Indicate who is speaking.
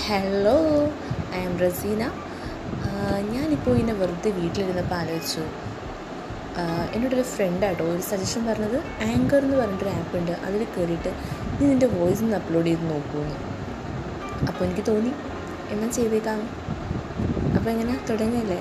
Speaker 1: Hello I M Razeena ഞാനിപ്പോൾ ഇങ്ങനെ വെറുതെ വീട്ടിലിരുന്നപ്പോൾ ആലോചിച്ചു. എന്നോടൊരു ഫ്രണ്ടാട്ടോ ഒരു സജഷൻ പറഞ്ഞത് ആങ്കർ എന്ന് പറഞ്ഞിട്ടൊരു ആപ്പ് ഉണ്ട്. അതിൽ കയറിയിട്ട് നീ നിന്റെ വോയിസ് ഒന്ന് അപ്ലോഡ് ചെയ്ത് നോക്കുമെന്ന് അപ്പോൾ എനിക്ക് തോന്നി എന്നാൽ ചെയ്തേക്കാം. അപ്പോൾ എങ്ങനെ തുടങ്ങിയല്ലേ?